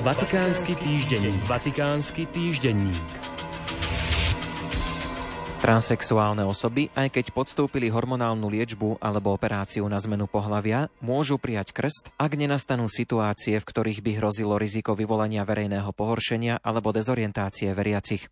Vatikánsky týždenník. Vatikánsky týždenník. Transexuálne osoby, aj keď podstúpili hormonálnu liečbu alebo operáciu na zmenu pohlavia, môžu prijať krst, ak nenastanú situácie, v ktorých by hrozilo riziko vyvolania verejného pohoršenia alebo dezorientácie veriacich.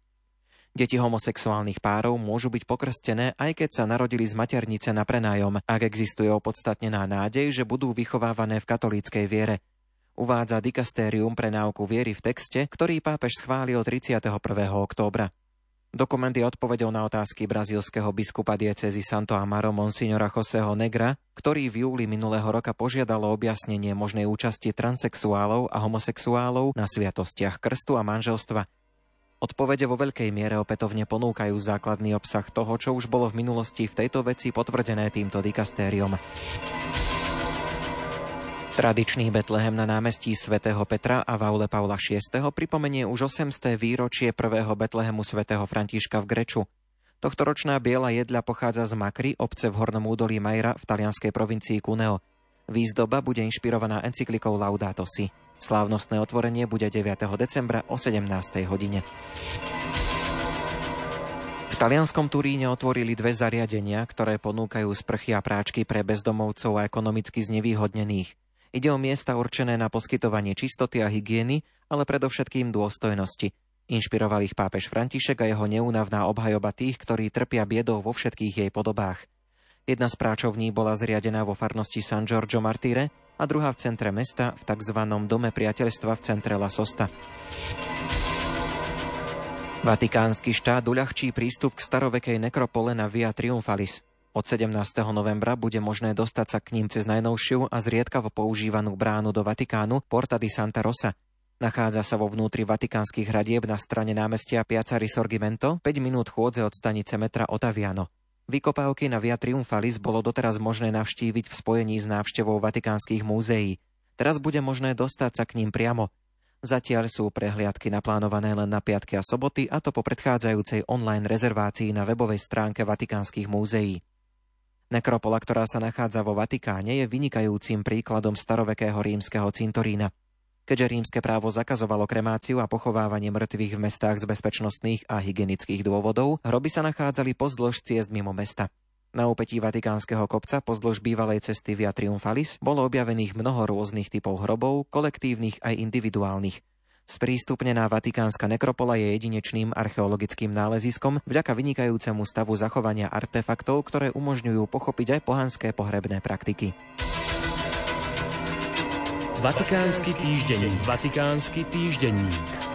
Deti homosexuálnych párov môžu byť pokrstené, aj keď sa narodili z maternice na prenájom, ak existuje opodstatnená nádej, že budú vychovávané v katolíckej viere – uvádza dikastérium pre náuku viery v texte, ktorý pápež schválil 31. októbra. Dokument je odpovedou na otázky brazílskeho biskupa diecezy Santo Amaro monsignora Joseho Negra, ktorý v júli minulého roka požiadal o objasnenie možnej účasti transexuálov a homosexuálov na sviatostiach krstu a manželstva. Odpovede vo veľkej miere opätovne ponúkajú základný obsah toho, čo už bolo v minulosti v tejto veci potvrdené týmto dikastériom. Tradičný Betlehem na námestí svätého Petra a Vaule Paula VI. pripomenie už 800. výročie prvého Betlehemu svätého Františka v Greču. Tohtoročná biela jedľa pochádza z Makry, obce v hornom údolí Majra v talianskej provincii Cuneo. Výzdoba bude inšpirovaná encyklikou Laudato Si. Slávnostné otvorenie bude 9. decembra o 17. hodine. V talianskom Turíne otvorili dve zariadenia, ktoré ponúkajú sprchy a práčky pre bezdomovcov a ekonomicky znevýhodnených. Ide o miesta určené na poskytovanie čistoty a hygieny, ale predovšetkým dôstojnosti. Inšpiroval ich pápež František a jeho neúnavná obhajoba tých, ktorí trpia biedou vo všetkých jej podobách. Jedna z práčovní bola zriadená vo farnosti San Giorgio Martire a druhá v centre mesta v tzv. Dome priateľstva v centre La Sosta. Vatikánsky štát uľahčí prístup k starovekej nekropole na Via Triumphalis. Od 17. novembra bude možné dostať sa k ním cez najnovšiu a zriedkavo používanú bránu do Vatikánu Porta di Santa Rosa. Nachádza sa vo vnútri vatikánskych hradieb na strane námestia Piazza Risorgimento, 5 minút chôdze od stanice metra Otaviano. Vykopávky na Via Triumphalis bolo doteraz možné navštíviť v spojení s návštevou vatikánskych múzeí. Teraz bude možné dostať sa k ním priamo. Zatiaľ sú prehliadky naplánované len na piatky a soboty, a to po predchádzajúcej online rezervácii na webovej stránke vatikánskych múzeí. Nekropola, ktorá sa nachádza vo Vatikáne, je vynikajúcim príkladom starovekého rímskeho cintorína. Keďže rímske právo zakazovalo kremáciu a pochovávanie mŕtvych v mestách z bezpečnostných a hygienických dôvodov, hroby sa nachádzali pozdĺž ciest mimo mesta. Na úpetí Vatikánskeho kopca pozdĺž bývalej cesty Via Triumphalis bolo objavených mnoho rôznych typov hrobov, kolektívnych aj individuálnych. Sprístupnená Vatikánska nekropola je jedinečným archeologickým náleziskom vďaka vynikajúcemu stavu zachovania artefaktov, ktoré umožňujú pochopiť aj pohanské pohrebné praktiky. Vatikánsky týždenník. Vatikánsky týždenník.